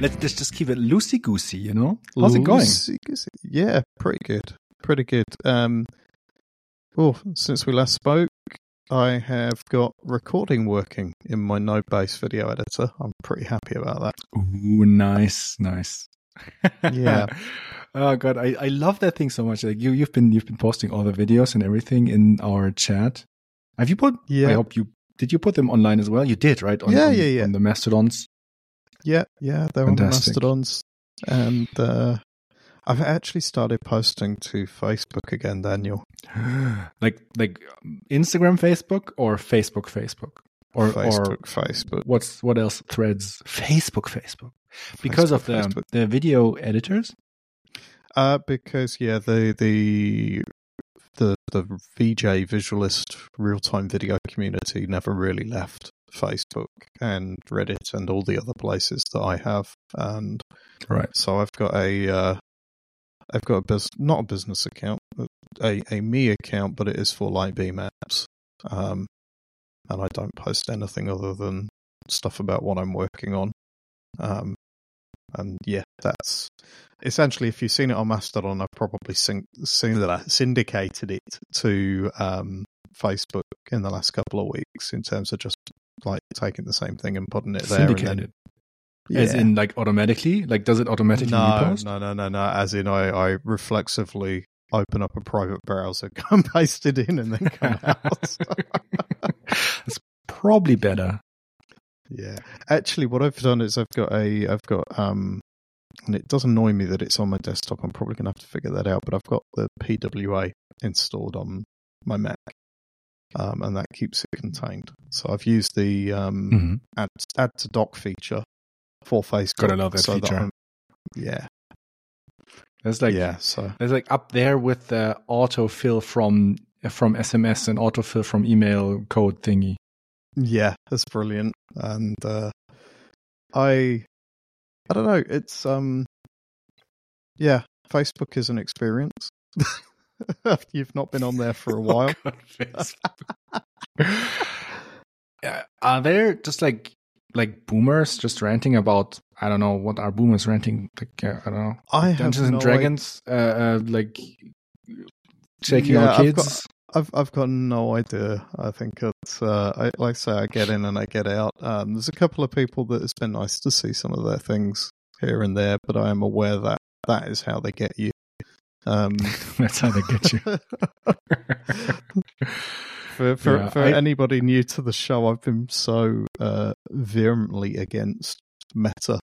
let's, let's just keep it loosey goosey. You know, how's it going? Loosey-goosey. Yeah, pretty good. Pretty good. Um, oh, since we last spoke, I have got recording working in my Node-based video editor. I'm pretty happy about that. Ooh, nice, nice. Yeah. oh god, I, I love that thing so much. Like you, you've been you've been posting all the videos and everything in our chat. Have you put? Yeah. I hope you did. You put them online as well. You did, right? On, Yeah, on- yeah, yeah. On the mastodons. Yeah, yeah, they're on the Mastodons, and uh, I've actually started posting to Facebook again, Daniel. like like Instagram, Facebook, or Facebook, Facebook, or or Facebook, Facebook. what's what else? Threads, Facebook, Facebook, because Facebook, of the Facebook. the video editors. Uh, because yeah, the the the the VJ Visualist real time video community never really left Facebook and Reddit and all the other places that I have, and Right. so I've got a uh, I've got a bus not a business account, a a me account, but it is for Lightbeam apps, um, and I don't post anything other than stuff about what I'm working on. Um, and yeah, that's essentially if you've seen it on Mastodon, I've probably syn- syn- syndicated it to um, Facebook in the last couple of weeks in terms of just like taking the same thing and putting it there. And Syndicated, then, as in like automatically. Like, does it automatically no, repost? no, no, no, no. As in, I, I reflexively open up a private browser, and paste it in, and then come out. it's probably better. Yeah. Actually, what I've done is I've got a, I've got, um, and it does annoy me that it's on my desktop. I'm probably going to have to figure that out, but I've got the PWA installed on my Mac. Um, and that keeps it contained. So I've used the um, Mhm. add, add to Dock feature for Facebook. Gotta love that so feature. I'm- yeah, That's like yeah. So It's like up there with the autofill from from SMS and autofill from email code thingy. Yeah, that's brilliant. And uh I I don't know, it's um yeah, Facebook is an experience. You've not been on there for a while. Are there just like like boomers just ranting about I don't know what are boomers ranting like uh, I don't know I Dungeons and no Dragons uh, uh like shaking Yeah, our I've kids. got- I've I've got no idea. I think it's uh, I, like I say, I get in and I get out. Um, there's a couple of people that it's been nice to see some of their things here and there, but I am aware that that is how they get you. Um, That's how they get you. for for, Yeah, for I- anybody new to the show, I've been so uh, vehemently against Meta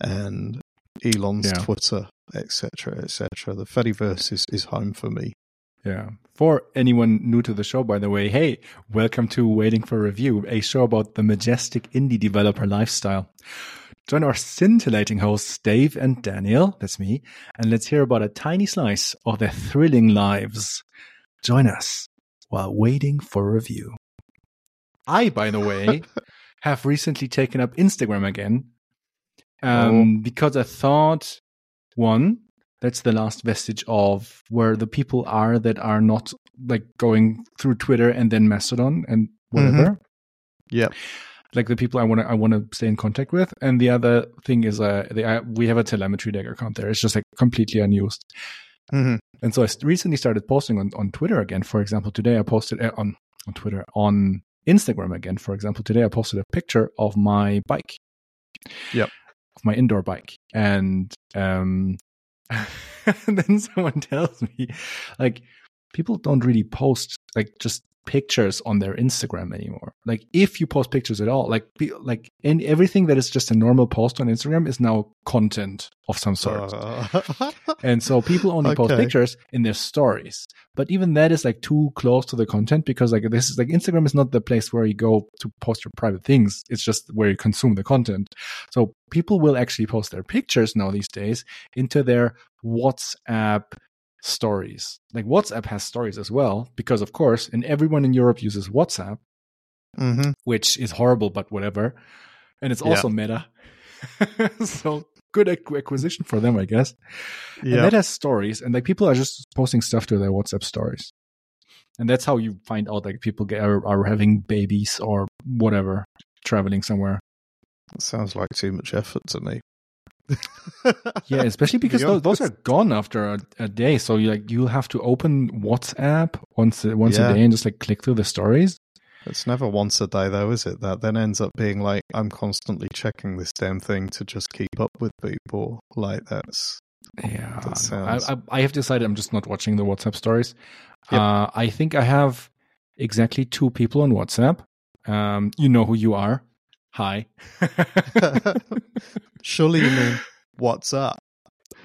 and Elon's Yeah. Twitter, etc., etc. The Fediverse is, is home for me. Yeah. For anyone new to the show, by the way, hey, welcome to Waiting for Review, a show about the majestic indie developer lifestyle. Join our scintillating hosts, Dave and Daniel, that's me, and let's hear about a tiny slice of their thrilling lives. Join us while waiting for review. I, by the way, have recently taken up Instagram again um, because I thought, one, that's the last vestige of where the people are that are not like going through Twitter and then Mastodon and whatever. Yep. Like the people I want to I want to stay in contact with, and the other thing is uh, they, I, we have a TelemetryDeck account there. It's just like completely unused. Mhm. And so I recently started posting on, on Twitter again. For example, today I posted uh, on on Twitter on Instagram again. For example, today I posted a picture of my bike. Yep. Of my indoor bike, and um, and then someone tells me, like, people don't really post like just pictures on their Instagram anymore. Like, if you post pictures at all, like, be, like, and everything that is just a normal post on Instagram is now content of some sort. Uh, And so people only post pictures in their stories. But even that is like too close to the content because like this is like Instagram is not the place where you go to post your private things. It's just where you consume the content. So people will actually post their pictures now these days into their WhatsApp stories. Like WhatsApp has stories as well because of course, and everyone in Europe uses WhatsApp, Mhm. which is horrible, but whatever. And it's Yeah. also meta. so good acquisition for them, I guess. And Yeah. that has stories, and like people are just posting stuff to their WhatsApp stories, and that's how you find out like people get, are, are having babies or whatever, traveling somewhere. Sounds like too much effort to me. Yeah, especially because those, those are gone after a, a day. So you like you'll have to open WhatsApp once a- once Yeah. a day and just like click through the stories. It's never once a day, though, is it? That then ends up being like I'm constantly checking this damn thing to just keep up with people. Like that's Yeah, That I, I, I have decided I'm just not watching the WhatsApp stories. Yep. Uh, I think I have exactly two people on WhatsApp. Um, you know who you are. Hi. surely you mean what's up?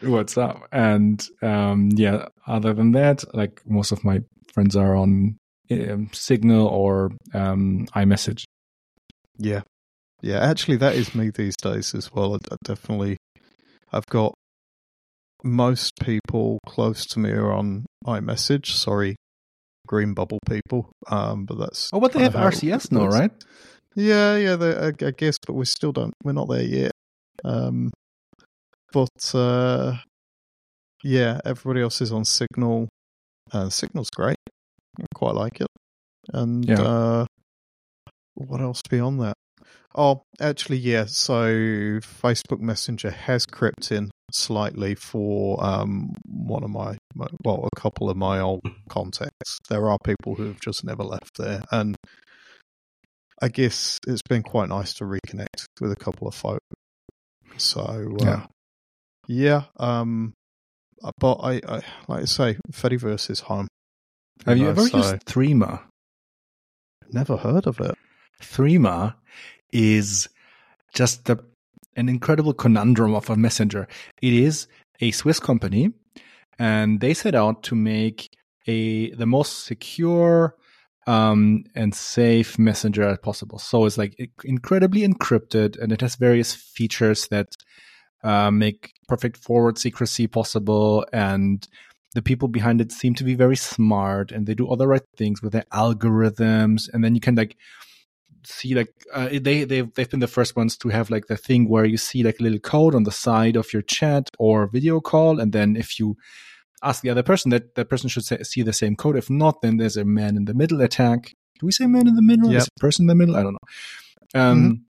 What's up? And um, yeah, other than that, like most of my friends are on um, Signal or um, iMessage. Yeah, yeah. Actually, that is me these days as well. I, I definitely, I've got most people close to me are on iMessage. Sorry, green bubble people. Um, but that's Oh, but they have kinda how it RCS now, right? Yeah, yeah. They, I, I guess, but we still don't. We're not there yet. Um, but uh, yeah, everybody else is on Signal. Uh, Signal's great. I quite like it. And Yeah. uh, what else beyond that? Oh, actually, yeah. So Facebook Messenger has crept in slightly for um one of my, my well, a couple of my old contacts. There are people who have just never left there, and I guess it's been quite nice to reconnect with a couple of folk. So uh, Yeah. yeah, um, uh, but I, I like I say, Fediverse is home. Have you know, ever so- used Threema? Never heard of it. Threema is just the, an incredible conundrum of a messenger. It is a Swiss company, and they set out to make a the most secure um, and safe messenger as possible. So it's like incredibly encrypted, and it has various features that uh, make perfect forward secrecy possible and the people behind it seem to be very smart and they do all the right things with their algorithms and then you can like see like uh, they they've they've been the first ones to have like the thing where you see like a little code on the side of your chat or video call and then if you ask the other person that that person should say, see the same code. If not then there's a man in the middle attack. Do we say man in the middle? Yep. is person in the middle? I don't know. Um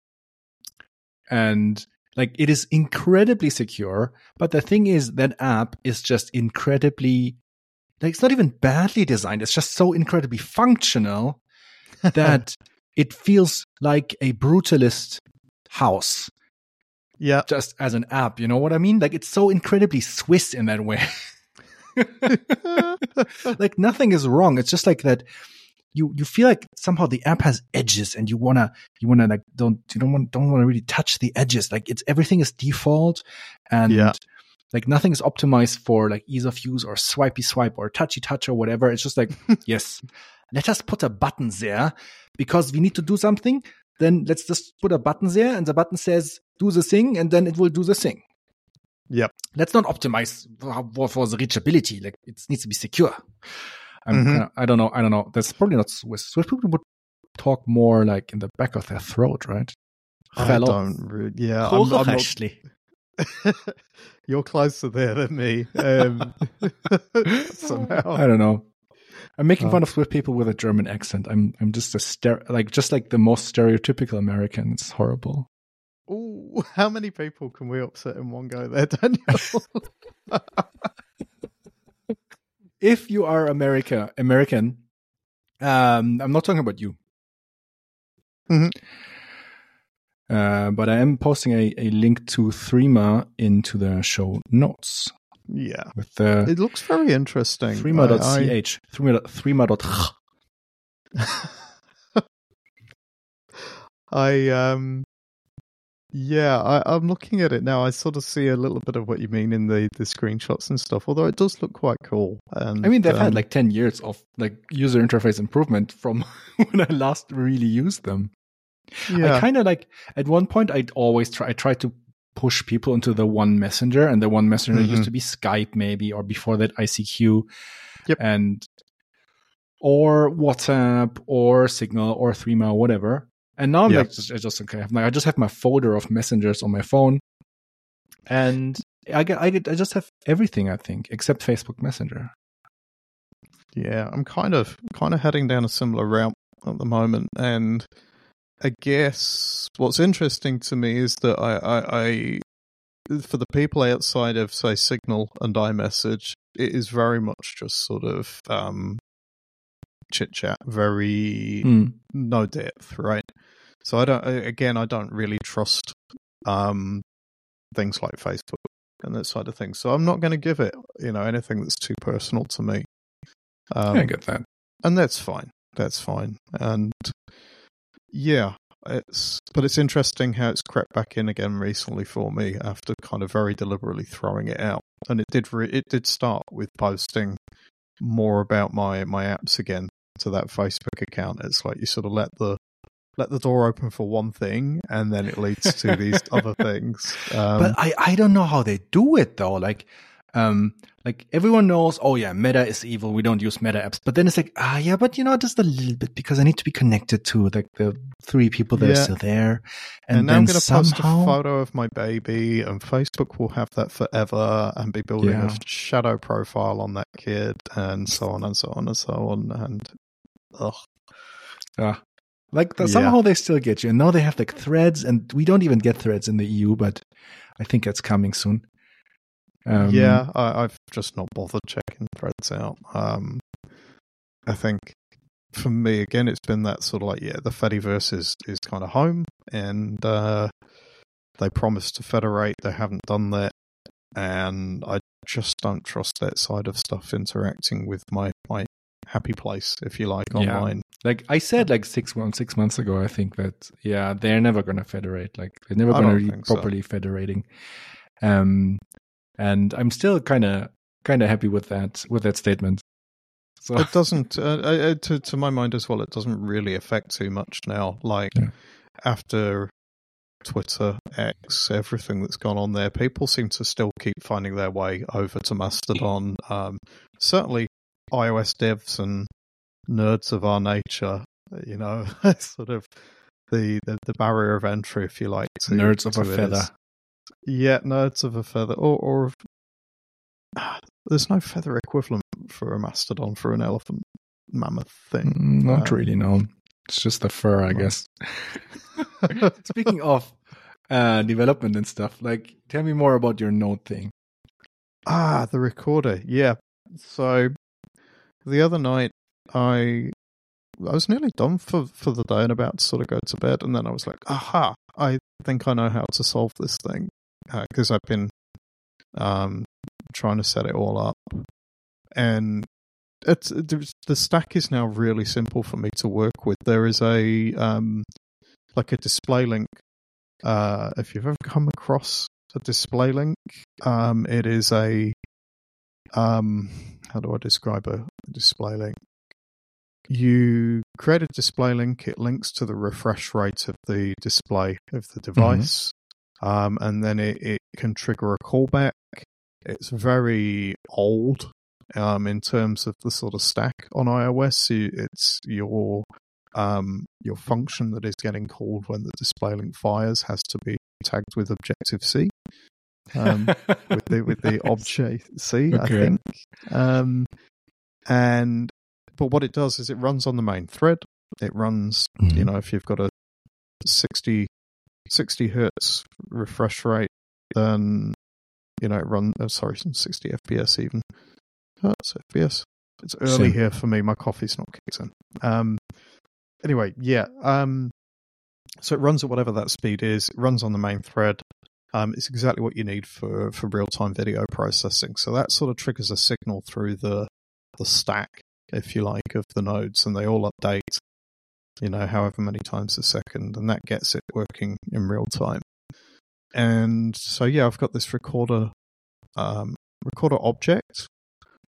and like it is incredibly secure but the thing is that app is just incredibly like it's not even badly designed. It's just so incredibly functional that it feels like a brutalist house. Yeah, just as an app you know what i mean? Like it's so incredibly swiss in that way like nothing is wrong. It's just like that you you feel like somehow the app has edges and you wanna you wanna like don't you don't want don't want to really touch the edges. Like it's everything is default and Yeah. like nothing is optimized for like ease of use or swipey swipe or touchy touch or whatever. It's just like yes let us put a button there. Because we need to do something then let's just put a button there and the button says do the thing and then it will do the thing Yep. let's not optimize for, for the reachability like it needs to be secure I'm Mhm. kinda, I don't know. I don't know. That's probably not Swiss. Swiss people would talk more like in the back of their throat, right? I Hello. don't. Re- yeah, I'm, I'm not, Actually. you're closer there than me. Um, somehow. I don't know. I'm making Oh. fun of Swiss people with a German accent. I'm I'm just a stere- like just like the most stereotypical American. It's horrible. Ooh, how many people can we upset in one go there, Daniel? If you are America American, um, I'm not talking about you. Mhm. Uh, but I am posting a, a link to Threema into the show notes yeah, with the it looks very interesting. I- I- Threema.ch. Threema. Threema.ch. I um yeah, I, I'm looking at it now. I sort of see a little bit of what you mean in the, the screenshots and stuff, although it does look quite cool. And I mean, they've um, had like 10 years of like user interface improvement from when I last really used them. I kind of like at one point I'd always try I tried to push people into the one messenger and the one messenger Mhm. used to be Skype maybe or before that ICQ. Yep. And or WhatsApp or Signal or Threema whatever. And now I'm Yeah. like just, I just okay, I'm like I just have my folder of messengers on my phone. And I get I get I just have everything I think except Facebook Messenger. yeah. I'm kind of kind of heading down a similar route at the moment, and I guess what's interesting to me is that I I, I for the people outside of say Signal and iMessage, it is very much just sort of um, chit chat, very Mm. no depth, right? So I don't. Again, I don't really trust um, things like Facebook and that side of things. So I'm not going to give it, you know, anything that's too personal to me. Um, I get that. and that's fine. That's fine. And yeah, it's but it's interesting how it's crept back in again recently for me after kind of very deliberately throwing it out. And it did re- it did start with posting more about my my apps again to that Facebook account. It's like you sort of let the let the door open for one thing, and then it leads to these other things. Um, but I, I don't know how they do it though. Like, um, like everyone knows, oh yeah, Meta is evil. We don't use Meta apps. But then it's like, ah, yeah, but you know, just a little bit because I need to be connected to like the three people that Yeah. are still there. And, and, now I'm going to post a photo of my baby, and Facebook will have that forever and be building Yeah. a shadow profile on that kid, and so on and so on and so on. And ugh, ah, like the, Yeah. somehow they still get you. And now they have like threads, and we don't even get threads in the EU, but I think it's coming soon. Um, yeah, I, I've just not bothered checking threads out. Um, I think for me, again, it's been that sort of like, yeah, the Fediverse is, is kind of home, and uh, they promised to federate. They haven't done that, and I just don't trust that side of stuff interacting with my my happy place, if you like, Yeah. online. Like I said, like six months, six months ago, I think that yeah, they're never gonna federate. Like they're never gonna be think so. properly federating. Um, and I'm still kind of kind of happy with that with that statement. So It doesn't, uh, uh, to to my mind as well. It doesn't really affect too much now. Like Yeah. after Twitter, X, everything that's gone on there, people seem to still keep finding their way over to Mastodon. Um, certainly, iOS devs and nerds of our nature, you know, sort of the, the the barrier of entry, if you like, to, nerds of to a feather. is- yeah, nerds of a feather, or or there's no feather equivalent for a mastodon for an elephant mammoth thing. Mm, Not Um, really, no. It's just the fur, I guess. Speaking of uh, development and stuff, like tell me more about your Node thing. Ah, the recorder. Yeah. So the other night, I I was nearly done for for the day and about to sort of go to bed, and then I was like, aha! I think I know how to solve this thing because I've been um trying to set it all up, and it's the stack is now really simple for me to work with. There is a um like a display link. Uh, if you've ever come across a display link, um, it is a um, how do I describe a display link? You create a display link. It links to the refresh rate of the display of the device, um, and then it, it can trigger a callback. It's very old um, in terms of the sort of stack on iOS. It's your um, your function that is getting called when the display link fires has to be tagged with Objective C um, with the with the. Object C, I Okay. think. Um, and but what it does is it runs on the main thread. It runs, Mhm. you know, if you've got a 60, 60 hertz refresh rate, then you know it run. Oh, sorry, sixty FPS even. Hertz FPS. It's early Same. here for me. My coffee's not kicked in. Um. Anyway, yeah. Um. So it runs at whatever that speed is. It runs on the main thread. Um, it's exactly what you need for, for real time video processing. So that sort of triggers a signal through the the stack, if you like, of the nodes, and they all update. You know, however many times a second, and that gets it working in real time. And so, yeah, I've got this recorder um, recorder object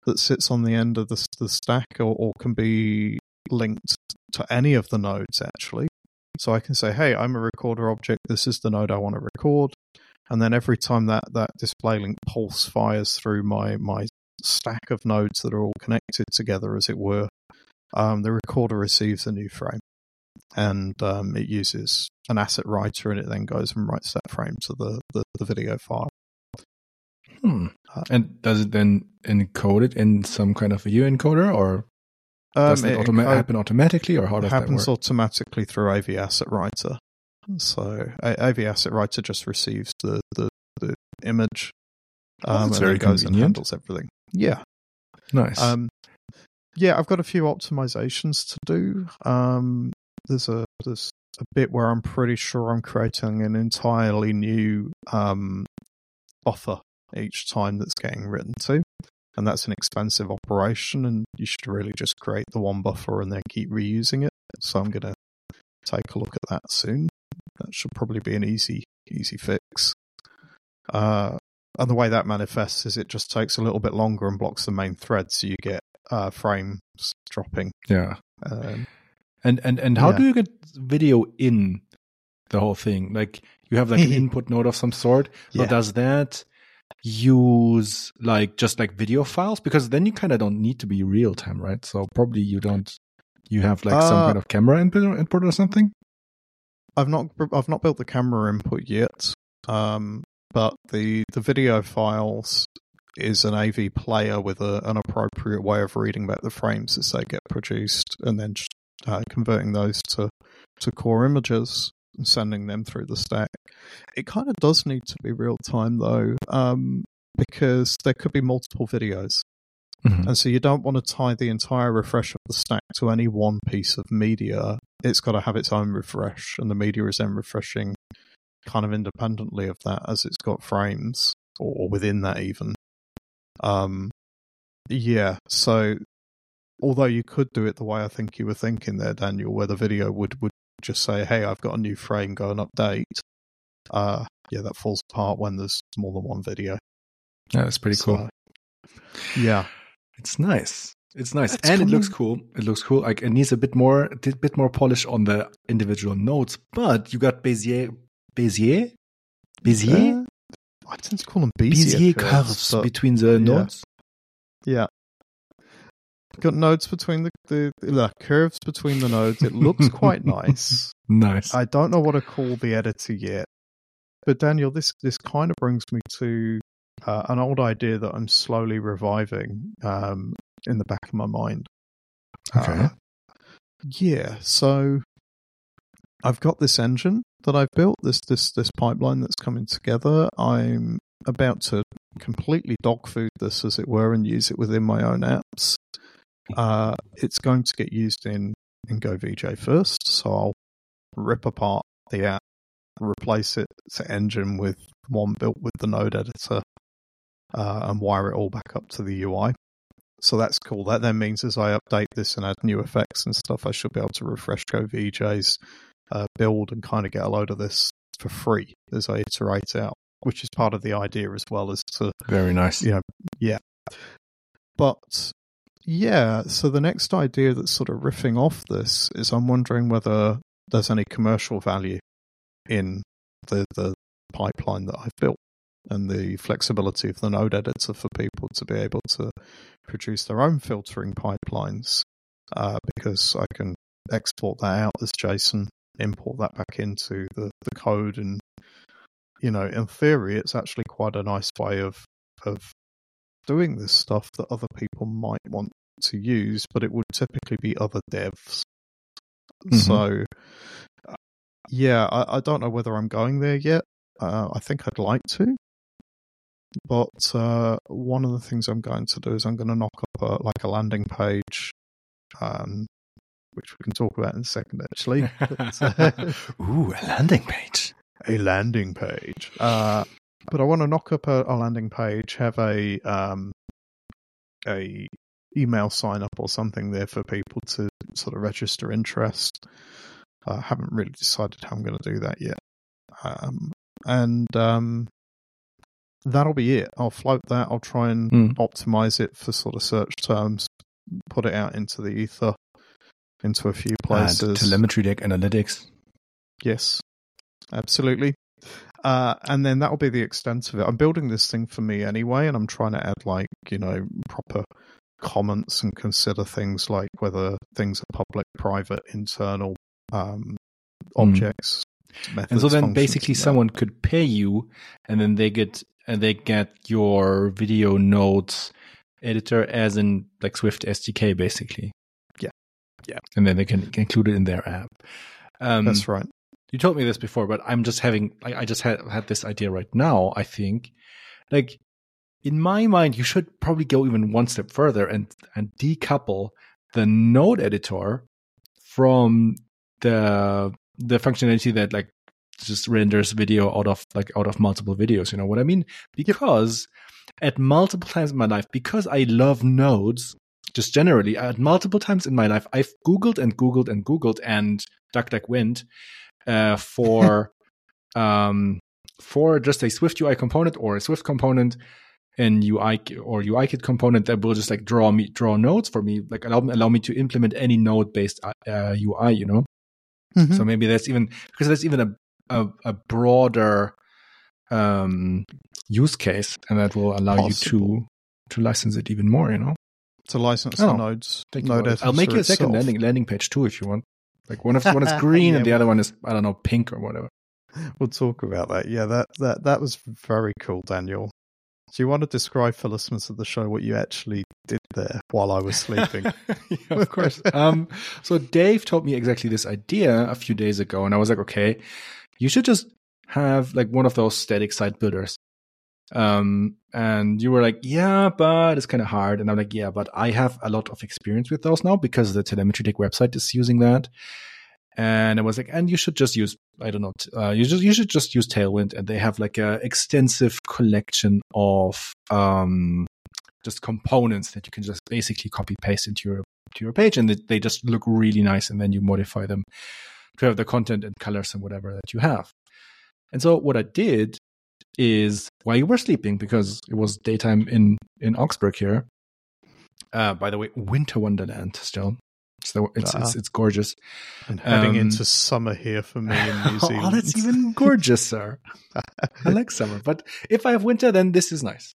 that sits on the end of the, the stack, or, or can be linked to any of the nodes actually. So I can say, hey, I'm a recorder object. This is the node I want to record. And then every time that, that display link pulse fires through my, my stack of nodes that are all connected together, as it were, um, the recorder receives a new frame. And um, it uses an asset writer and it then goes and writes that frame to the, the, the video file. Hmm. Uh, And does it then encode it in some kind of video encoder, or does Um, it, it automa- happen automatically, or how does that happens automatically through AV Asset Writer. So AV Asset Writer just receives the, the the image. Oh, Um, that's and very it goes and handles everything. Yeah. Nice. Um, yeah, I've got a few optimizations to do. Um, there's a there's a bit where I'm pretty sure I'm creating an entirely new um, buffer each time that's getting written to, and that's an expensive operation. And you should really just create the one buffer and then keep reusing it. So I'm gonna take a look at that soon. That should probably be an easy easy fix. Uh, and the way that manifests is it just takes a little bit longer and blocks the main thread, so you get uh, frames dropping. yeah. Um, And and and how Yeah. do you get video in the whole thing? Like you have like an input node of some sort. So Yeah. does that use like just like video files? Because then you kind of don't need to be real time, right? So probably you don't. You have like some Uh, kind of camera input or, input or something. I've not I've not built the camera input yet, um, but the the video files is an AV player with a, an appropriate way of reading back the frames as they get produced, and then just, uh, converting those to to core images and sending them through the stack. It kind of does need to be real time though, um, because there could be multiple videos. Mhm. And so you don't want to tie the entire refresh of the stack to any one piece of media. It's got to have its own refresh, and the media is then refreshing kind of independently of that as it's got frames or within that even. Um, yeah. So although you could do it the way I think you were thinking there, Daniel, where the video would would just say, "Hey, I've got a new frame, go and update." Uh, yeah, that falls apart when there's more than one video. Yeah, that's pretty cool. Yeah. It's nice. It's nice, It's and it looks cool. It looks cool. Like it needs a bit more, a bit more polish on the individual notes. But you got Bezier, Bezier, Bezier, Uh, I tend to call them Bezier, Bezier curves. between the yeah. nodes. yeah. Got nodes between the, the, the curves between the nodes. It looks quite nice. Nice. I don't know what to call the editor yet, but Daniel, this this kind of brings me to uh, an old idea that I'm slowly reviving um, in the back of my mind. Okay. Uh, yeah, so I've got this engine that I've built, this this this pipeline that's coming together. I'm about to completely dog food this, as it were, and use it within my own apps. Uh, it's going to get used in in GoVJ first, so I'll rip apart the app, replace it to engine with one built with the node editor, uh, and wire it all back up to the UI. So that's cool. That then means as I update this and add new effects and stuff, I should be able to refresh GoVJ's uh, build and kind of get a load of this for free as I iterate out, which is part of the idea as well as to Very nice. you know, yeah. But yeah, so the next idea that's sort of riffing off this is I'm wondering whether there's any commercial value in the the pipeline that I've built and the flexibility of the node editor for people to be able to produce their own filtering pipelines uh, because I can export that out as JSON, import that back into the, the code and you know, in theory, it's actually quite a nice way of of doing this stuff that other people might want to use, but it would typically be other devs. Mhm. So, uh, yeah, I, I don't know whether I'm going there yet. Uh, I think I'd like to, but uh, one of the things I'm going to do is I'm going to knock up a, like a landing page, um, which we can talk about in a second, actually. But, uh, Ooh, a landing page. a landing page. Uh, but I want to knock up a, a landing page, have a um, a email sign up or something there for people to sort of register interest. I haven't really decided how I'm going to do that yet, um, and um, that'll be it. I'll float that. I'll try and Hmm. optimize it for sort of search terms, put it out into the ether, into a few And places. TelemetryDeck analytics. Yes, absolutely. Uh, and then that'll be the extent of it. I'm building this thing for me anyway, and I'm trying to add like you know proper comments and consider things like whether things are public, private, internal um, objects. Methods, Hmm. and so then basically someone could pay you and then they get and they get your video nodes editor as in like Swift SDK basically. Yeah. Yeah. And then they can include it in their app. Um, That's right. you told me this before, but I'm just having like I just had had this idea right now. I think, like in my mind, you should probably go even one step further and and decouple the node editor from the the functionality that like just renders video out of like out of multiple videos. You know what I mean? Because at multiple times in my life, because I love nodes, just generally, at multiple times in my life, I've Googled and Googled and Googled and DuckDuckWent uh, for um, for just a SwiftUI component or a Swift component and UI or UIKit component that will just like draw me draw nodes for me, like allow allow me to implement any node based uh, UI. You know, mm-hmm. so maybe that's even because that's even a a, a broader um, use case, and that will allow Possible. you to to license it even more. You know, to license oh, the nodes. Node I'll make you a second landing landing page too if you want. Like one of one is green yeah, and the other one is I don't know pink or whatever. We'll talk about that. Yeah, that that that was very cool, Daniel. Do you want to describe for listeners of the show what you actually did there while I was sleeping? yeah, of course. um, so Dave told me exactly this idea a few days ago, and I was like, okay, you should just have like one of those static site builders. Um, and you were like, yeah, but it's kind of hard. And I'm like, yeah, but I have a lot of experience with those now because the TelemetryDeck website is using that. And I was like, and you should just use, I don't know, uh, you just, you should just use Tailwind and they have like a extensive collection of, um, just components that you can just basically copy paste into your, to your page and they just look really nice. And then you modify them to have the content and colors and whatever that you have. And so what I did is while you were sleeping, because it was daytime in, in Augsburg here, uh, by the way, winter wonderland still. So it's, uh, it's, it's gorgeous. And heading um, into summer here for me in New Zealand. oh, that's even gorgeous, sir. I like summer, but if I have winter, then this is nice.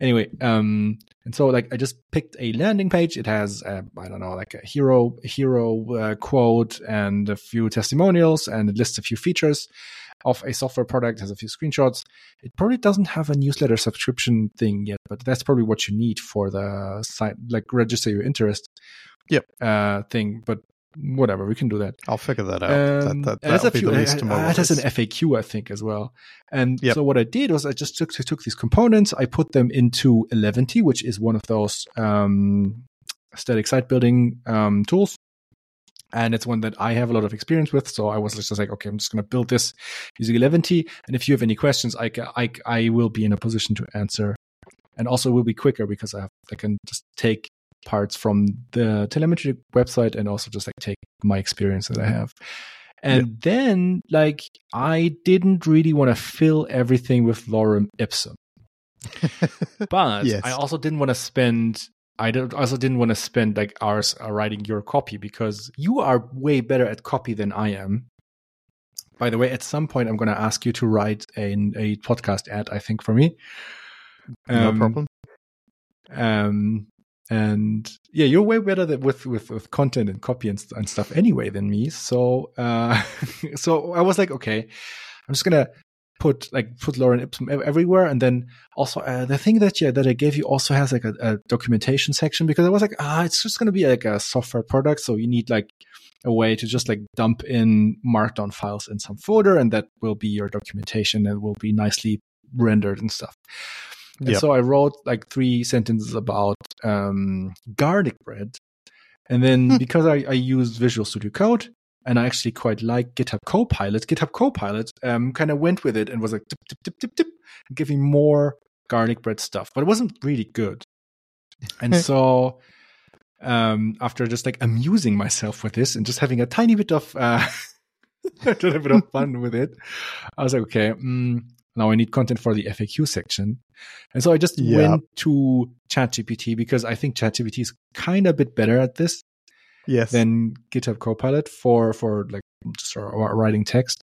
Anyway, um, and so like I just picked a landing page. It has uh, I don't know like a hero hero uh, quote and a few testimonials, and it lists a few features of a software product, has a few screenshots. It probably doesn't have a newsletter subscription thing yet, but that's probably what you need for the site, like register your interest yep. uh, thing. But whatever, we can do that. I'll figure that out. Um, that, that, a few, it, it has an FAQ, I think, as well. And yep. so what I did was I just took, took these components, I put them into Eleventy, which is one of those um, static site building um, tools. And it's one that I have a lot of experience with. So I was just like, okay, I'm just going to build this using Eleventy. And if you have any questions, I, I, I will be in a position to answer. And also will be quicker because I, have, I can just take parts from the telemetry website and also just like take my experience that I have. And yeah. then like I didn't really want to fill everything with lorem ipsum. but yes. I also didn't want to spend I also didn't want to spend like hours uh, writing your copy because you are way better at copy than I am. By the way, at some point I'm going to ask you to write a, a podcast ad. I think for me. Um, no problem. Um, and yeah, you're way better with with with content and copy and, and stuff anyway than me. So uh, so I was like, okay, I'm just gonna put like put lorem ipsum everywhere, and then also uh, the thing that yeah that I gave you also has like a, a documentation section because I was like, ah, it's just gonna be like a software product, so you need like a way to just like dump in markdown files in some folder, and that will be your documentation and will be nicely rendered and stuff. And yep. so I wrote like three sentences about um, garlic bread. And then hmm. because I, I used Visual Studio Code and I actually quite like GitHub Copilot, GitHub Copilot um, kind of went with it and was like tip, tip, tip, tip, tip, and giving more garlic bread stuff, but it wasn't really good. And so um, after just like amusing myself with this and just having a tiny bit of uh, a little bit of fun with it, I was like, okay, mm, now I need content for the FAQ section. And so I just yeah. went to ChatGPT because I think ChatGPT is kind of a bit better at this. Yes. Than GitHub Copilot for, for like just writing text.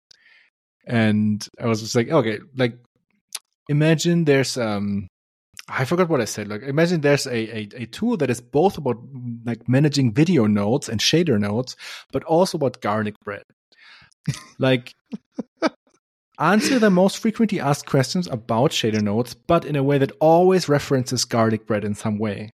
And I was just like, okay, like imagine there's, um, I forgot what I said. Like, imagine there's a, a, a, tool that is both about like managing video nodes and shader nodes, but also about garlic bread. like, Answer the most frequently asked questions about shader nodes, but in a way that always references garlic bread in some way.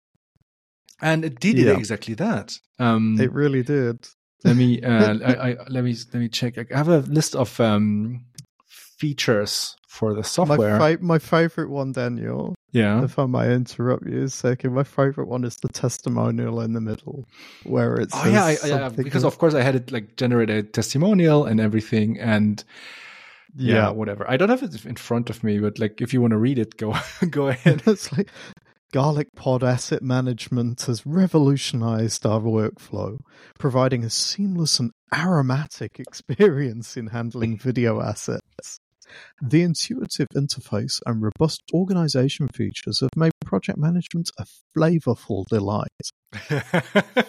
And it did yeah. exactly that. Um, it really did. let me uh, I, I, let me let me check. I have a list of um, features for the software. My, fa- my favorite one, Daniel. Yeah. If I may interrupt you a second, my favorite one is the testimonial in the middle, where it's oh yeah, I, yeah, because of course I had it like generate a testimonial and everything, and yeah, yeah, whatever. I don't have it in front of me, but like if you want to read it, go go ahead. it's like Garlic Pod Asset Management has revolutionized our workflow, providing a seamless and aromatic experience in handling video assets. The intuitive interface and robust organization features have made project management a flavorful delight.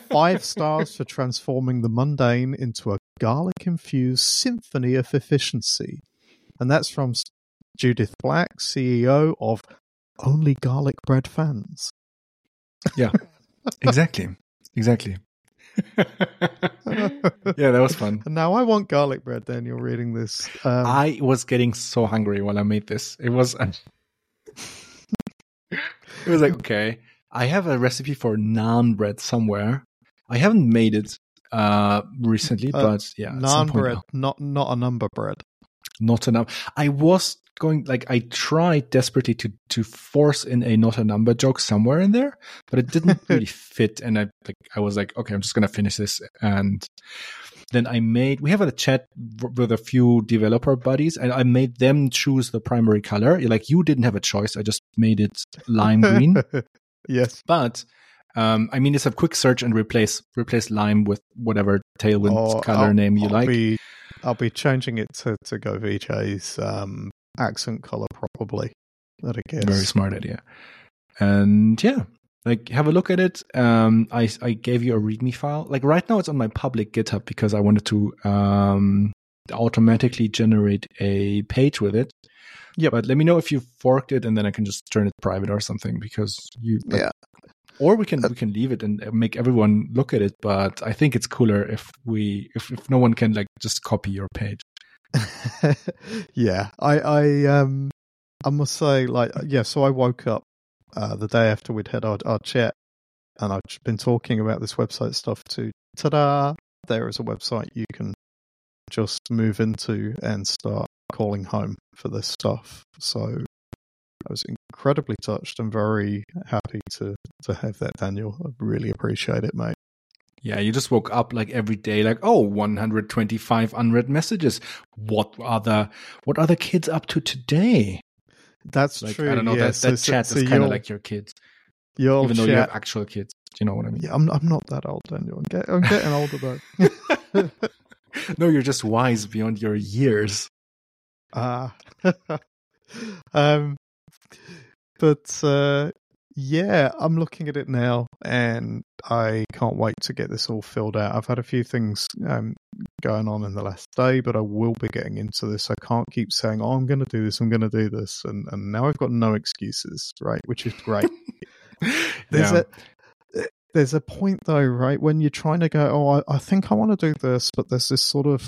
Five stars for transforming the mundane into a garlic infused symphony of efficiency. And that's from Judith Black, CEO of Only Garlic Bread Fans. Yeah, exactly. Exactly. yeah, that was fun. Now I want garlic bread. Then you're reading this. Um, I was getting so hungry while I made this. It was. it was like okay, I have a recipe for naan bread somewhere. I haven't made it uh recently, uh, but yeah, naan bread, not not a number bread. Not enough. I was going like I tried desperately to to force in a not a number joke somewhere in there, but it didn't really fit. And I like I was like, okay, I'm just gonna finish this. And then I made we have a chat with a few developer buddies, and I made them choose the primary color. Like you didn't have a choice. I just made it lime green. yes, but. Um, I mean, it's a quick search and replace replace lime with whatever Tailwind oh, color I'll, name you I'll like. Be, I'll be changing it to to GoVJ's um, accent color probably. That I guess. Very smart idea. And yeah, like have a look at it. Um, I I gave you a README file. Like right now, it's on my public GitHub because I wanted to um automatically generate a page with it. Yeah, but let me know if you forked it, and then I can just turn it private or something because you. Like, yeah. Or we can uh, we can leave it and make everyone look at it, but I think it's cooler if we if, if no one can like just copy your page. yeah, I, I, um, I must say, like, yeah. So I woke up uh, the day after we'd had our, our chat, and I've been talking about this website stuff to. Ta-da! There is a website you can just move into and start calling home for this stuff. So I was incredibly touched and very happy to to have that, Daniel. I really appreciate it, mate. Yeah, you just woke up like every day, like, oh, 125 unread messages. What are the what are the kids up to today? That's like, true. I don't know. Yeah, that, that so, chat so, is kind of like your kids, your even chat, though you have actual kids. Do you know what I mean? Yeah, I'm I'm not that old, Daniel. I'm, get, I'm getting older though. no, you're just wise beyond your years. Ah. Uh, um, but uh, yeah, I'm looking at it now, and I can't wait to get this all filled out. I've had a few things um, going on in the last day, but I will be getting into this. I can't keep saying, "Oh, I'm going to do this. I'm going to do this," and and now I've got no excuses, right? Which is great. there's yeah. a there's a point though, right, when you're trying to go, "Oh, I, I think I want to do this," but there's this sort of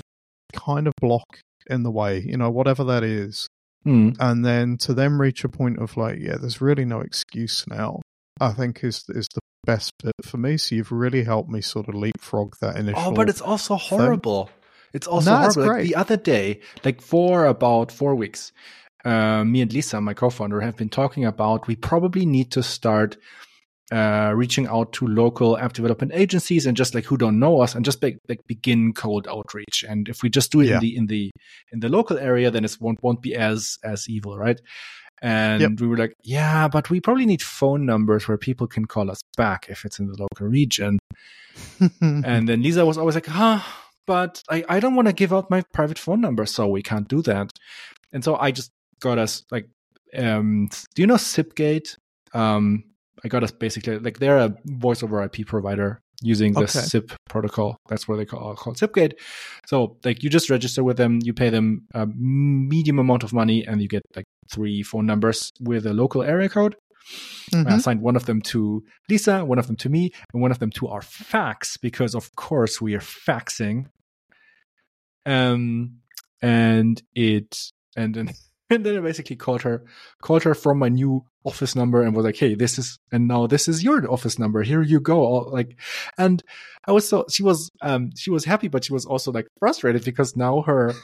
kind of block in the way, you know, whatever that is. Mm. And then to then reach a point of like, yeah, there's really no excuse now. I think is is the best bit for me. So you've really helped me sort of leapfrog that initial. Oh, but it's also horrible. Thing. It's also no, horrible. Like the other day, like for about four weeks, uh, me and Lisa, my co-founder, have been talking about we probably need to start uh, reaching out to local app development agencies and just like who don't know us and just be, like begin cold outreach. And if we just do it yeah. in the in the in the local area, then it won't won't be as as evil, right? And yep. we were like, yeah, but we probably need phone numbers where people can call us back if it's in the local region. and then Lisa was always like, huh, but I, I don't want to give out my private phone number, so we can't do that. And so I just got us like, um, do you know Sipgate? Um, I got us basically like they're a voice over IP provider using the okay. SIP protocol. That's what they call called SIPgate. So like you just register with them, you pay them a medium amount of money, and you get like three phone numbers with a local area code. Mm-hmm. I assigned one of them to Lisa, one of them to me, and one of them to our fax because of course we are faxing. Um, and it and then And then I basically called her, called her from my new office number and was like, Hey, this is, and now this is your office number. Here you go. All, like, and I was so, she was, um, she was happy, but she was also like frustrated because now her,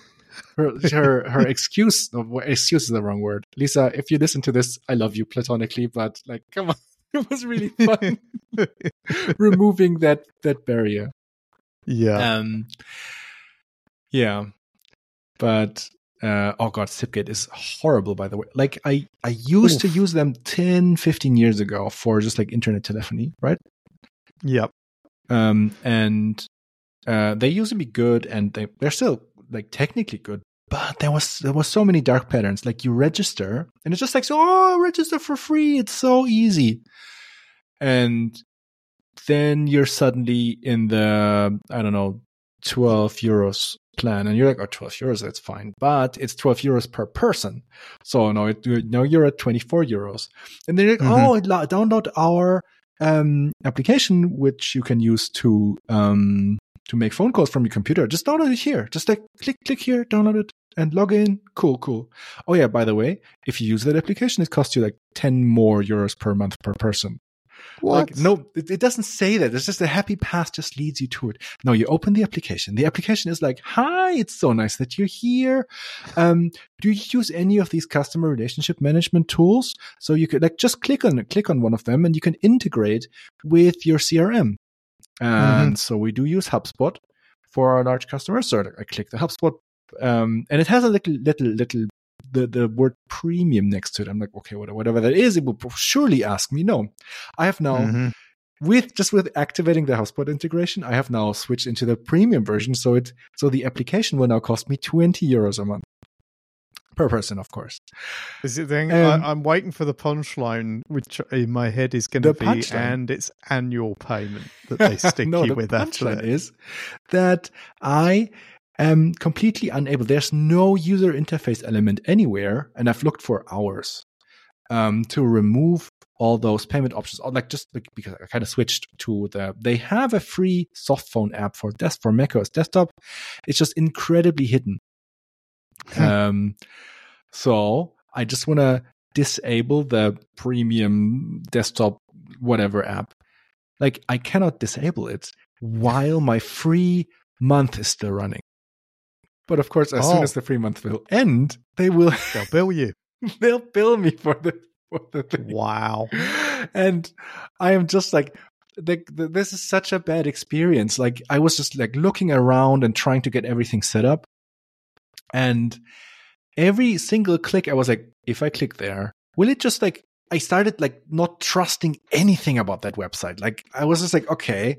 her, her, her excuse, no, excuse is the wrong word. Lisa, if you listen to this, I love you platonically, but like, come on. It was really fun removing that, that barrier. Yeah. Um, yeah, but uh, oh god, Sipgate is horrible. By the way, like I I used Oof. to use them 10, 15 years ago for just like internet telephony, right? Yep. Um, and uh, they used to be good, and they they're still like technically good. But there was there was so many dark patterns. Like you register, and it's just like so, oh, register for free. It's so easy, and then you're suddenly in the I don't know 12 euros plan and you're like oh 12 euros that's fine but it's 12 euros per person. So now it, now you're at 24 euros. And then you're like mm-hmm. oh download our um, application which you can use to um, to make phone calls from your computer. Just download it here. Just like click click here download it and log in. Cool cool. Oh yeah by the way if you use that application it costs you like 10 more euros per month per person what? Like, no, it, it, doesn't say that. It's just a happy path just leads you to it. No, you open the application. The application is like, hi, it's so nice that you're here. Um, do you use any of these customer relationship management tools? So you could like just click on click on one of them and you can integrate with your CRM. And mm-hmm. so we do use HubSpot for our large customers. So I click the HubSpot um, and it has a little little little the, the word premium next to it. I'm like, okay, whatever that is, it will surely ask me. No, I have now. Mm-hmm. With just with activating the HubSpot integration, I have now switched into the premium version. So it so the application will now cost me twenty euros a month per person, of course. Is it then? um, I, am waiting for the punchline, which in my head is going to be, punchline. and it's annual payment that they stick no, you the with after is that I am completely unable. There's no user interface element anywhere, and I've looked for hours um, to remove all those payment options. Or Like just because I kind of switched to the. They have a free soft phone app for desk for macOS desktop. It's just incredibly hidden. Hmm. um, so I just want to disable the premium desktop whatever app. Like I cannot disable it while my free month is still running. But of course, as oh. soon as the free month will end, they will they'll bill you. they'll bill me for the for the thing. Wow. And I am just like the, the, this is such a bad experience. Like I was just like looking around and trying to get everything set up. And every single click I was like if I click there, will it just like I started like not trusting anything about that website. Like I was just like, okay,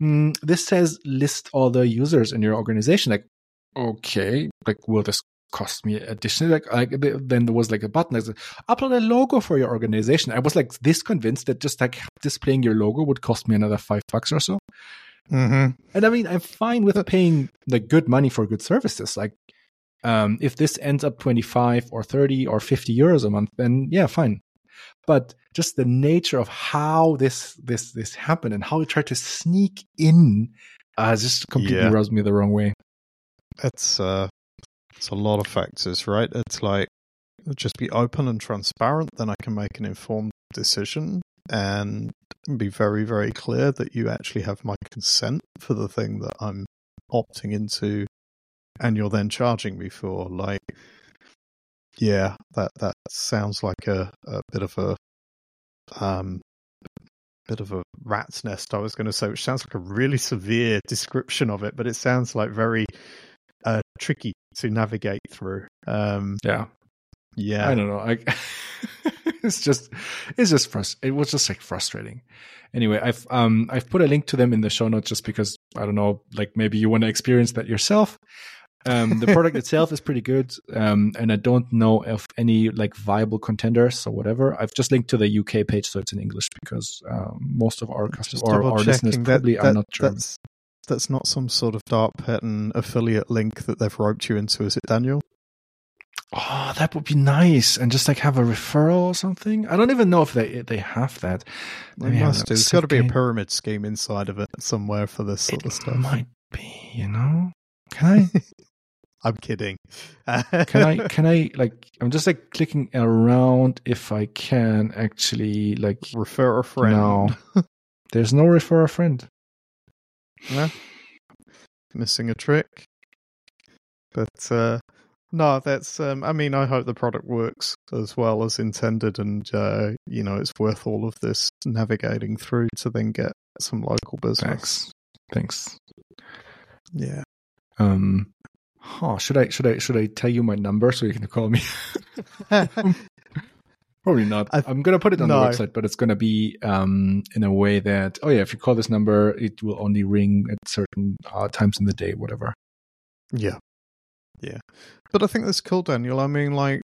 mm, this says list all the users in your organization. Like, okay, like, will this cost me additionally? Like, like then there was like a button that said, upload a logo for your organization. I was like this convinced that just like displaying your logo would cost me another five bucks or so. Mm-hmm. And I mean, I'm fine with paying like good money for good services. Like, um, if this ends up 25 or 30 or 50 euros a month, then yeah, fine. But just the nature of how this this this happened and how it tried to sneak in uh, just completely yeah. rubs me the wrong way. It's uh, it's a lot of factors, right? It's like just be open and transparent, then I can make an informed decision and be very, very clear that you actually have my consent for the thing that I'm opting into and you're then charging me for. Like, yeah, that, that sounds like a, a bit of a um bit of a rat's nest I was going to say which sounds like a really severe description of it but it sounds like very uh, tricky to navigate through. Um, yeah, yeah. I don't know. I, it's just, it's just frust- It was just like frustrating. Anyway, I've um I've put a link to them in the show notes just because I don't know, like maybe you want to experience that yourself. Um, the product itself is pretty good, um, and I don't know of any like viable contenders or whatever. I've just linked to the UK page, so it's in English because um, most of our customers or our listeners probably that, that, are not German. That's, that's not some sort of dark pattern affiliate link that they've roped you into, is it, Daniel? Oh, that would be nice, and just like have a referral or something. I don't even know if they they have that. They must. There's got to be a pyramid scheme inside of it somewhere for this sort it of stuff. It might be, you know. Can I? I'm kidding. can I? Can I? Like, I'm just like clicking around if I can actually like refer a friend. No, there's no refer a friend. Yeah, missing a trick. But uh, no, that's. Um, I mean, I hope the product works as well as intended, and uh, you know, it's worth all of this navigating through to then get some local business. Thanks. Thanks. Yeah. Um. Huh, should I should I should I tell you my number so you can call me? Probably not. I, am gonna put it on no. the website, but it's gonna be um, in a way that oh yeah, if you call this number, it will only ring at certain uh, times in the day, whatever. Yeah, yeah. But I think that's cool, Daniel. I mean, like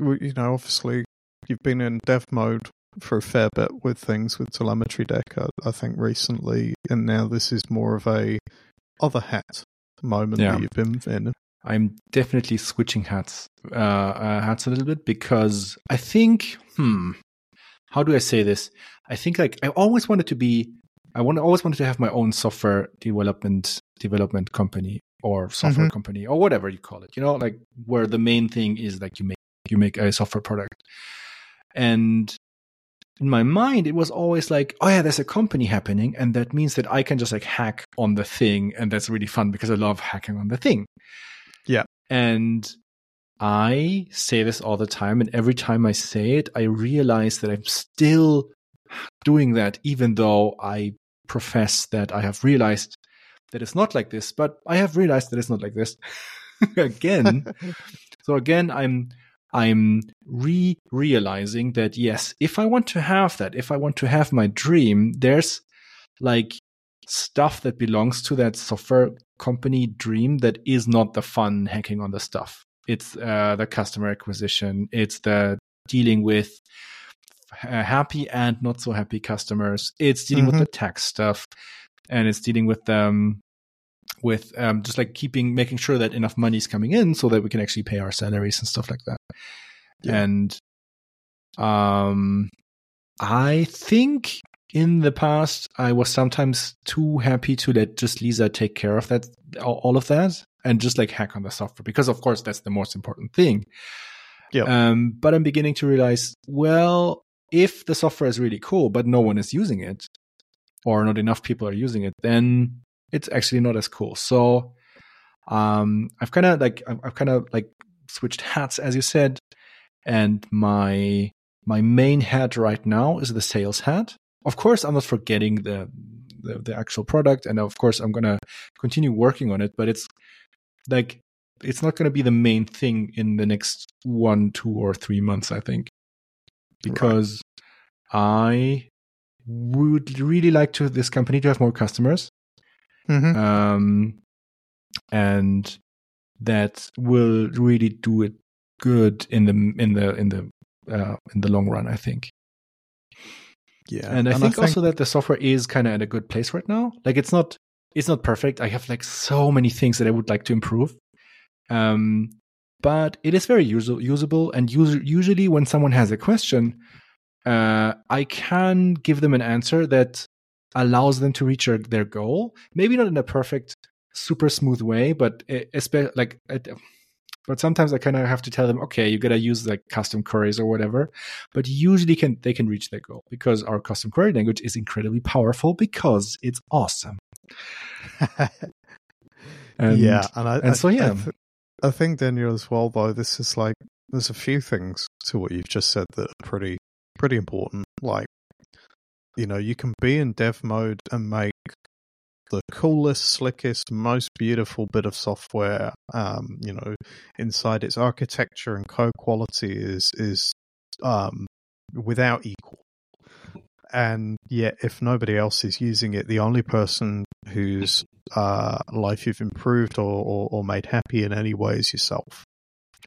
you know, obviously you've been in dev mode for a fair bit with things with TelemetryDeck. I, I think recently, and now this is more of a other hat moment yeah. that you've been in. I'm definitely switching hats, uh, uh, hats a little bit because I think, hmm, how do I say this? I think like I always wanted to be, I want always wanted to have my own software development development company or software mm-hmm. company or whatever you call it. You know, like where the main thing is like you make you make a software product, and in my mind, it was always like, oh yeah, there's a company happening, and that means that I can just like hack on the thing, and that's really fun because I love hacking on the thing. Yeah. And I say this all the time, and every time I say it, I realize that I'm still doing that, even though I profess that I have realized that it's not like this, but I have realized that it's not like this again. so again, I'm I'm re realizing that yes, if I want to have that, if I want to have my dream, there's like stuff that belongs to that software company dream that is not the fun hacking on the stuff. It's uh, the customer acquisition, it's the dealing with uh, happy and not so happy customers, it's dealing mm-hmm. with the tax stuff, and it's dealing with um, with um, just like keeping making sure that enough money is coming in so that we can actually pay our salaries and stuff like that. Yeah. And um, I think in the past I was sometimes too happy to let just Lisa take care of that, all of that, and just like hack on the software because, of course, that's the most important thing. Yeah. Um, but I'm beginning to realize, well, if the software is really cool, but no one is using it, or not enough people are using it, then it's actually not as cool. So um, I've kind of like I've kind of like switched hats, as you said, and my my main hat right now is the sales hat. Of course, I'm not forgetting the the, the actual product, and of course, I'm gonna continue working on it. But it's like it's not gonna be the main thing in the next one, two, or three months. I think because right. I would really like to this company to have more customers Mm-hmm. Um, and that will really do it good in the in the in the uh, in the long run. I think. Yeah, and I, and think, I think also that the software is kind of at a good place right now. Like it's not it's not perfect. I have like so many things that I would like to improve. Um, but it is very usable, usable and us- usually when someone has a question, uh, I can give them an answer that allows them to reach their goal. Maybe not in a perfect, super smooth way, but especially like. But sometimes I kind of have to tell them, okay, you gotta use like custom queries or whatever. But usually can they can reach their goal because our custom query language is incredibly powerful because it's awesome. and, yeah, and I, and I, so yeah, I, th- I think Daniel as well. Though this is like there's a few things to what you've just said that are pretty pretty important. Like you know, you can be in dev mode and make the coolest, slickest, most beautiful bit of software. Um, you know, inside its architecture and code quality is is um, without equal. And yet, if nobody else is using it, the only person whose uh, life you've improved or, or, or, made happy in any way is yourself.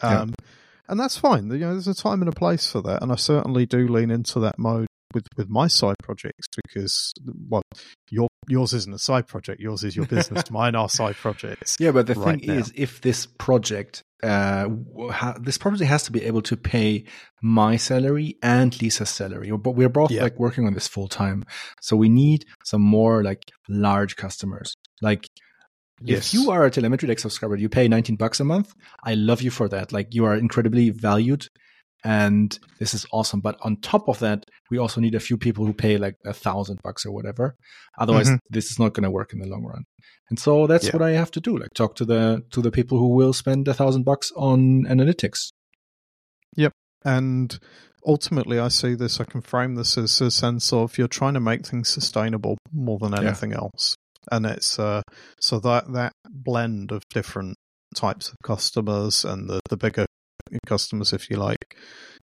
Um, yeah. And that's fine. You know, there's a time and a place for that, and I certainly do lean into that mode with with my side projects because well your yours isn't a side project yours is your business mine are side projects yeah but the right thing now. is if this project uh ha- this project has to be able to pay my salary and lisa's salary but we're both yeah. like working on this full time so we need some more like large customers like Yes. If you are a TelemetryDeck subscriber, you pay 19 bucks a month. I love you for that. Like you are incredibly valued and this is awesome. But on top of that, we also need a few people who pay like a thousand bucks or whatever. Otherwise, Mhm. this is not going to work in the long run. And so that's Yeah. what I have to do. Like talk to the to the people who will spend a thousand bucks on analytics. Yep. And ultimately, I see this, I can frame this as a sense of you're trying to make things sustainable more than Yeah. anything else. And it's, uh, so that, that blend of different types of customers and the, the bigger customers, if you like,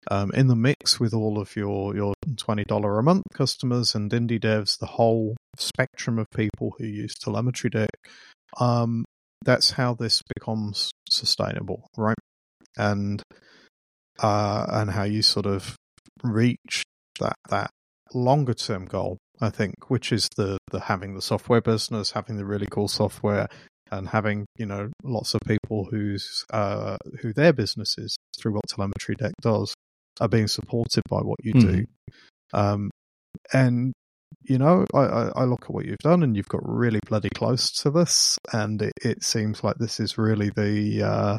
um, in the mix with all of your, your $20 a month customers and indie devs, the whole spectrum of people who use TelemetryDeck, um, that's how this becomes sustainable, right? And uh, and how you sort of reach that that longer term goal. I think, which is the the having the software business, having the really cool software, and having you know lots of people whose uh, who their businesses through what TelemetryDeck does are being supported by what you do. Um, and you know, I, I, I look at what you've done, and you've got really bloody close to this, and it, it seems like this is really the uh,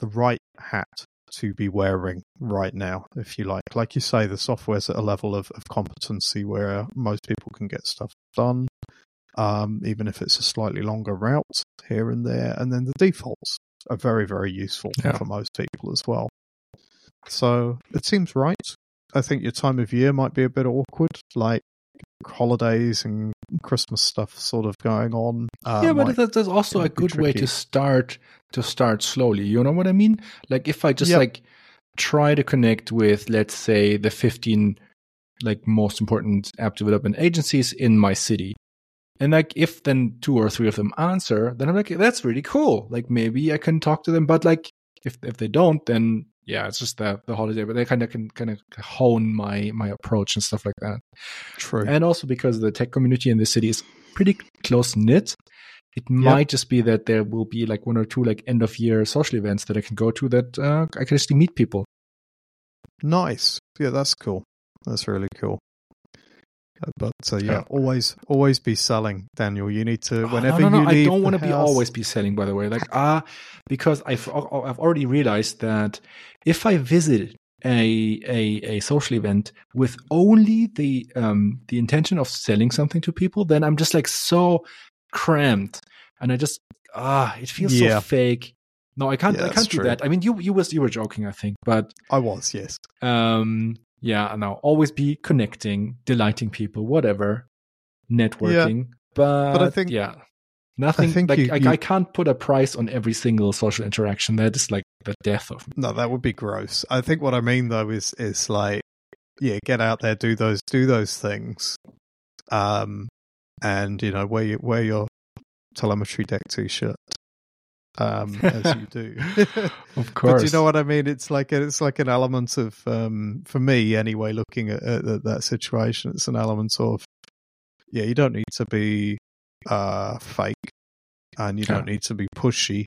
the right hat to be wearing right now, if you like. Like you say, the software's at a level of, of competency where most people can get stuff done, um, even if it's a slightly longer route here and there. And then the defaults are very, very useful Yeah. for most people as well. So it seems right. I think your time of year might be a bit awkward, like holidays and Christmas stuff sort of going on. Uh, yeah, but might- that's also a good way to start to start slowly. You know what I mean? Like if I just Yep. like try to connect with, let's say, the 15 like most important app development agencies in my city. And like if then two or three of them answer, then I'm like, that's really cool. Like maybe I can talk to them. But like if if they don't, then yeah, it's just the the holiday. But they kind of can kind of hone my my approach and stuff like that. true. And also because the tech community in the city is pretty close knit, it might just be that there will be like one or two like end of year social events that I can go to that uh, I can actually meet people. Nice. Yeah, that's cool. That's really cool. Uh, But uh, yeah, always always be selling, Daniel. You need to Oh, whenever no, no, you no. I don't want to be always be selling. By the way, like ah, because I've I've already realized that if I visit a a a social event with only the um the intention of selling something to people, then I'm just like so cramped, and I just ah, it feels Yeah. so fake. No, I can't. Yeah, I can't do true. that. I mean, you you was you were joking, I think, but I was yes. um yeah no always be connecting delighting people whatever. Networking. But, I think- yeah. Nothing I think like you- I, you- I can't put a price on every single social interaction. That is like the death of me. No, that would be gross. I think what I mean though is is like yeah, get out there, do those do those things, um, and you know wear your, wear your TelemetryDeck t-shirt, um, as you do. of But course do you know what I mean? It's like it's like an element of um, for me anyway. Looking at, at, at that situation, it's an element of yeah. You don't need to be uh, fake, and you don't Yeah. need to be pushy,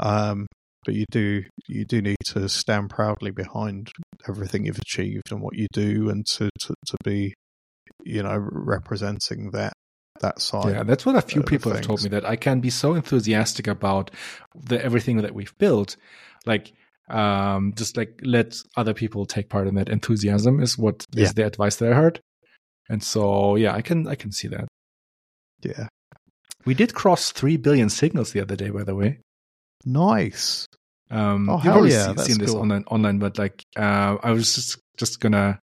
um, but you do you do need to stand proudly behind everything you've achieved and what you do, and to to, to be you know representing that that side. yeah that's what a few people have told me that i can be so enthusiastic about the everything that we've built like um just like let other people take part in that enthusiasm is what is Yeah. the advice that i heard and so yeah i can i can see that yeah, We did cross 3 billion signals the other day, by the way. nice. Um, Oh, hell yeah, seen, that's seen this cool. online, online, but like, uh, I was just, just gonna,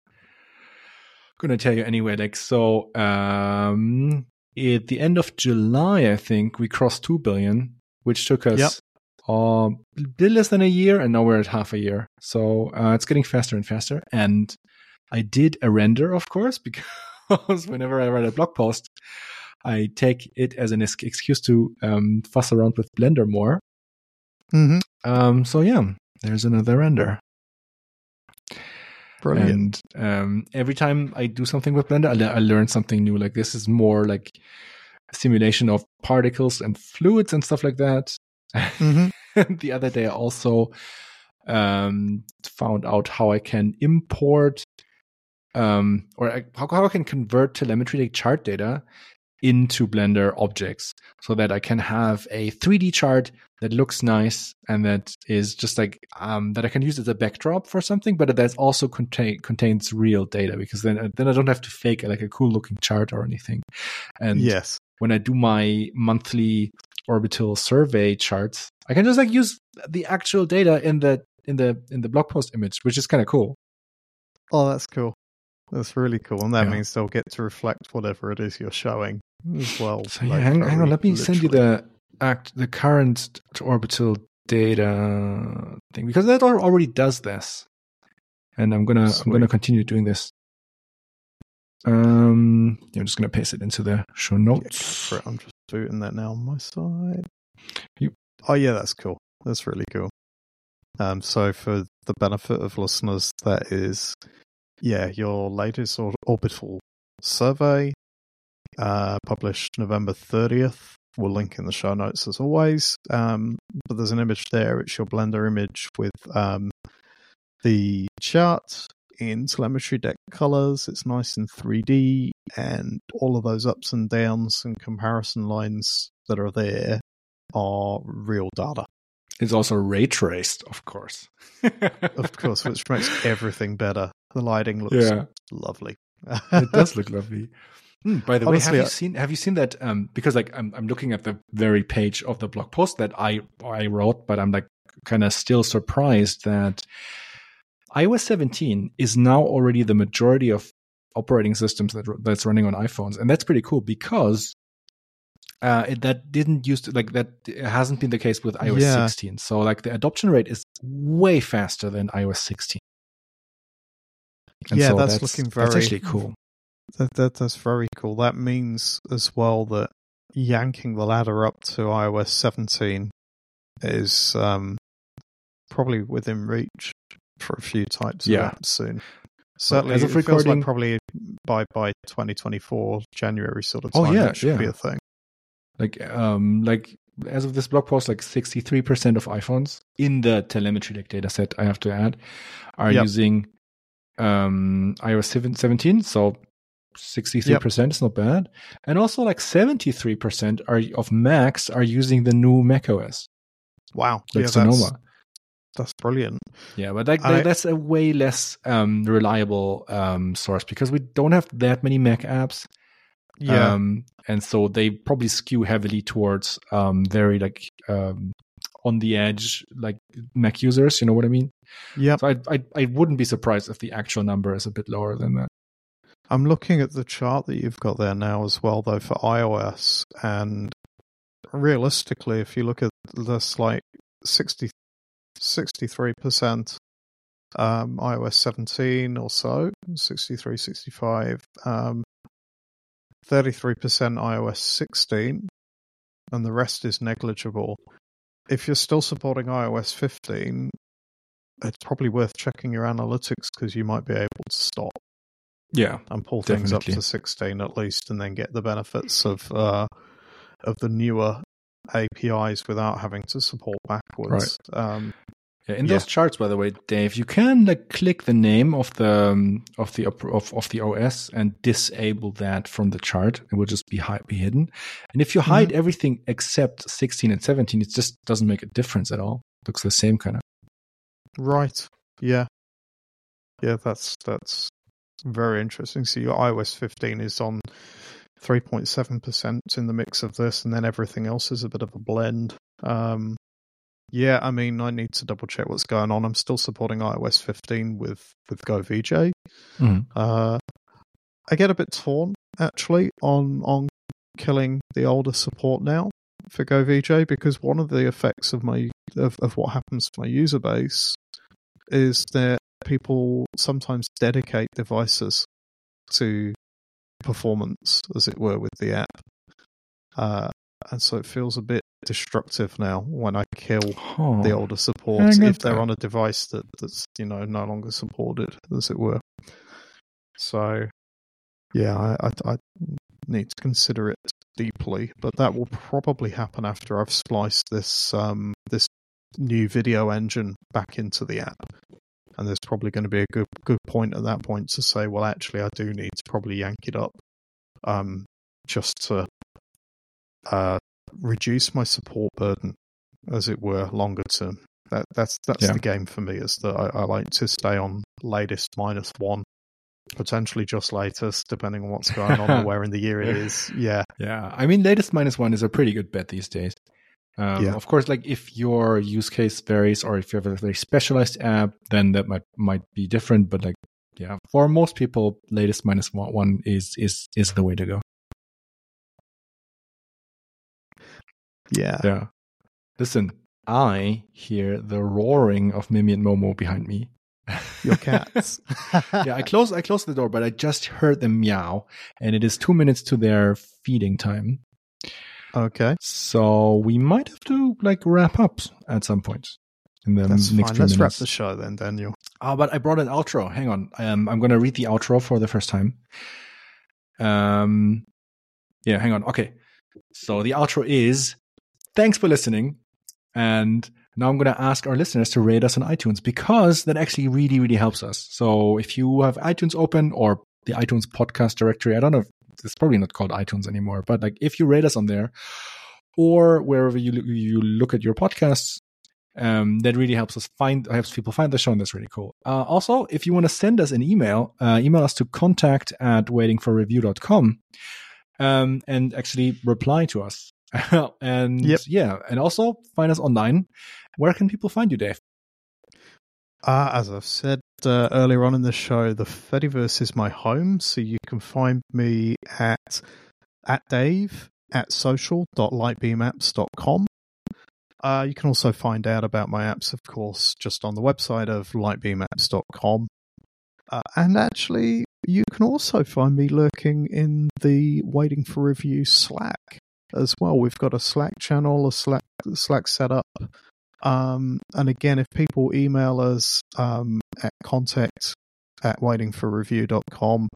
gonna tell you anyway. Like, so, um, at the end of July, I think we crossed 2 billion, which took us, Yep. um, a bit less than a year, and now we're at half a year. So, uh, it's getting faster and faster. And I did a render, of course, because whenever I write a blog post, I take it as an excuse to um, fuss around with Blender more. hmm Um, so yeah, there's another render. Brilliant. And um, every time I do something with Blender, I, le- I learn something new. Like this is more like a simulation of particles and fluids and stuff like that. hmm the other day, I also um, found out how I can import um, or I, how, how I can convert telemetry like chart data into Blender objects so that I can have a 3D chart that looks nice and that is just like um, that I can use as a backdrop for something, but that also contain, contains real data because then then I don't have to fake like a cool looking chart or anything. And yes, when I do my monthly orbital survey charts, I can just like use the actual data in the in the in the blog post image, which is kind of cool. Oh, that's cool. That's really cool, and that Yeah. means they'll get to reflect whatever it is you're showing as well. So like, yeah, hang, hang on, let me send you the act the current orbital data thing because that already does this, and I'm gonna I'm gonna continue doing this. Um, yeah, I'm just gonna paste it into the show notes. it. I'm just booting that now on my side. Oh yeah, that's cool. That's really cool. Um, so for the benefit of listeners, that is, yeah, your latest or- orbital survey, uh, published November 30th. We'll link in the show notes as always. Um, but there's an image there. It's your Blender image with um, the chart in TelemetryDeck colors. It's nice in 3D, and all of those ups and downs and comparison lines that are there are real data. It's also ray traced, of course. Of course, which makes everything better. The lighting looks yeah, lovely. it does look lovely. Hmm, by the way, have I- you seen have you seen that? Um, because like I'm I'm looking at the very page of the blog post that I I wrote, but I'm like kind of still surprised that iOS 17 is now already the majority of operating systems that that's running on iPhones, and that's pretty cool because. Uh, it, that didn't used to like that it hasn't been the case with iOS Yeah. 16. So like the adoption rate is way faster than iOS 16. And Yeah, so that's looking very That's actually cool. That, that that's very cool. That means as well that yanking the ladder up to iOS 17 is um, probably within reach for a few types of Yeah. apps soon. Certainly, as of it feels recording- like probably by by 2024 January sort of Oh, time yeah, that should be a thing. like um like as of this blog post like 63% of iphones in the telemetry data set i have to add are Yep. using um ios 17 so 63% is not bad and also like 73% are of macs are using the new mac os Wow, like yeah, sonoma that's, that's brilliant. yeah but like I- that's a way less um reliable um source because we don't have that many mac apps Yeah, Um, and so they probably skew heavily towards um, very like um, on the edge, like Mac users. You know what I mean? Yep. So I, I I wouldn't be surprised if the actual number is a bit lower than that. I'm looking at the chart that you've got there now as well, though, for iOS. And realistically, if you look at this, like 60, 63% um, iOS 17 or so, 63, 65, um, 33% iOS 16, and the rest is negligible. If you're still supporting iOS 15, it's probably worth checking your analytics because you might be able to stop Yeah, and pull things up to 16 at least and then get the benefits of uh, of the newer APIs without having to support backwards. Um, yeah. In Yeah. those charts, by the way, Dave, you can like click the name of the um, of the of of the OS and disable that from the chart. It will just be hi- be hidden. And if you hide everything except 16 and 17, it just doesn't make a difference at all. it looks the same kind of. Right. Yeah. Yeah, that's that's very interesting. So your iOS 15 is on 3.7% in the mix of this and then everything else is a bit of a blend. Um, yeah, I mean, I need to double check what's going on. I'm still supporting iOS 15 with with GoVJ. Mhm. Uh, I get a bit torn actually on on killing the older support now for GoVJ because one of the effects of my of, of what happens to my user base is that people sometimes dedicate devices to performance, as it were, with the app. Uh, and so it feels a bit destructive now when I kill the older support if they're that. on a device that, that's you know no longer supported, as it were. So, yeah, I, I, I need to consider it deeply, but that will probably happen after I've spliced this um, this new video engine back into the app. And there's probably going to be a good good point at that point to say, well, actually, I do need to probably yank it up um, just to uh, reduce my support burden, as it were, longer term. That that's that's Yeah. the game for me. Is that I, I like to stay on latest minus one, potentially just latest, depending on what's going on or where in the year it is. Yeah, Yeah, I mean, latest minus one is a pretty good bet these days. Um, Yeah. Of course, like if your use case varies or if you have a very specialized app, then that might might be different. But like, yeah, for most people, latest minus one, one is is is the way to go. yeah. Yeah. Listen, I hear the roaring of Mimi and Momo behind me. Your cats. yeah, I close I closed the door, but I just heard them meow, and it is two minutes to their feeding time. Okay, So we might have to like wrap up at some point in the that's next fine. Let's wrap the show then, Daniel. Oh, but I brought an outro. Hang on. Um, I'm going to read the outro for the first time. Um, yeah, hang on. Okay. So the outro is thanks for listening. And now I'm going to ask our listeners to rate us on iTunes because that actually really, really helps us. So if you have iTunes open or the iTunes podcast directory, I don't know if it's probably not called iTunes anymore, but like if you rate us on there or wherever you, you look at your podcasts, um, that really helps us find helps people find the show and that's really cool. Uh, also if you want to send us an email uh, email us to contact at waitingforreview.com um, and actually reply to us. And Yep. yeah and also find us online. Where can people find you dave? Uh, as I've said uh, earlier on in the show, the Fediverse is my home, so you can find me at at Dave at social.lightbeamapps.com. Uh, you can also find out about my apps, of course, just on the website of lightbeamapps.com. Uh, and actually, you can also find me lurking in the Waiting for Review Slack as well. We've got a Slack channel, a Slack Slack setup. Um, and again, if people email us um, at contact at waitingforreview.com,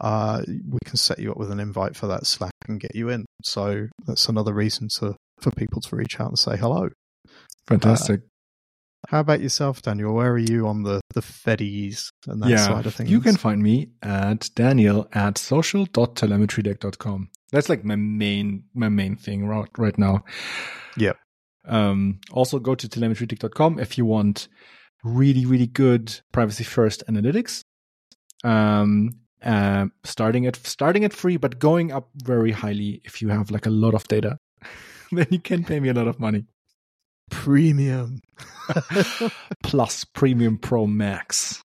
uh, we can set you up with an invite for that Slack and get you in. So that's another reason to for people to reach out and say hello. fantastic How about yourself, Daniel? Where are you on the the Feddies and that yeah side of things? you can find me at daniel at social.telemetrydeck.com that's like my main my main thing right, right now Yep. Um, also go to telemetrydeck.com if you want really, really good privacy first analytics. Um, uh, starting at starting at free, but going up very highly if you have like a lot of data. then you can pay me a lot of money. premium. Plus Premium Pro Max.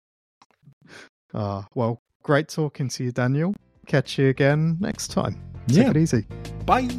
Uh, well, great talking to you, Daniel. Catch you again next time. Take Yeah. it easy. Bye.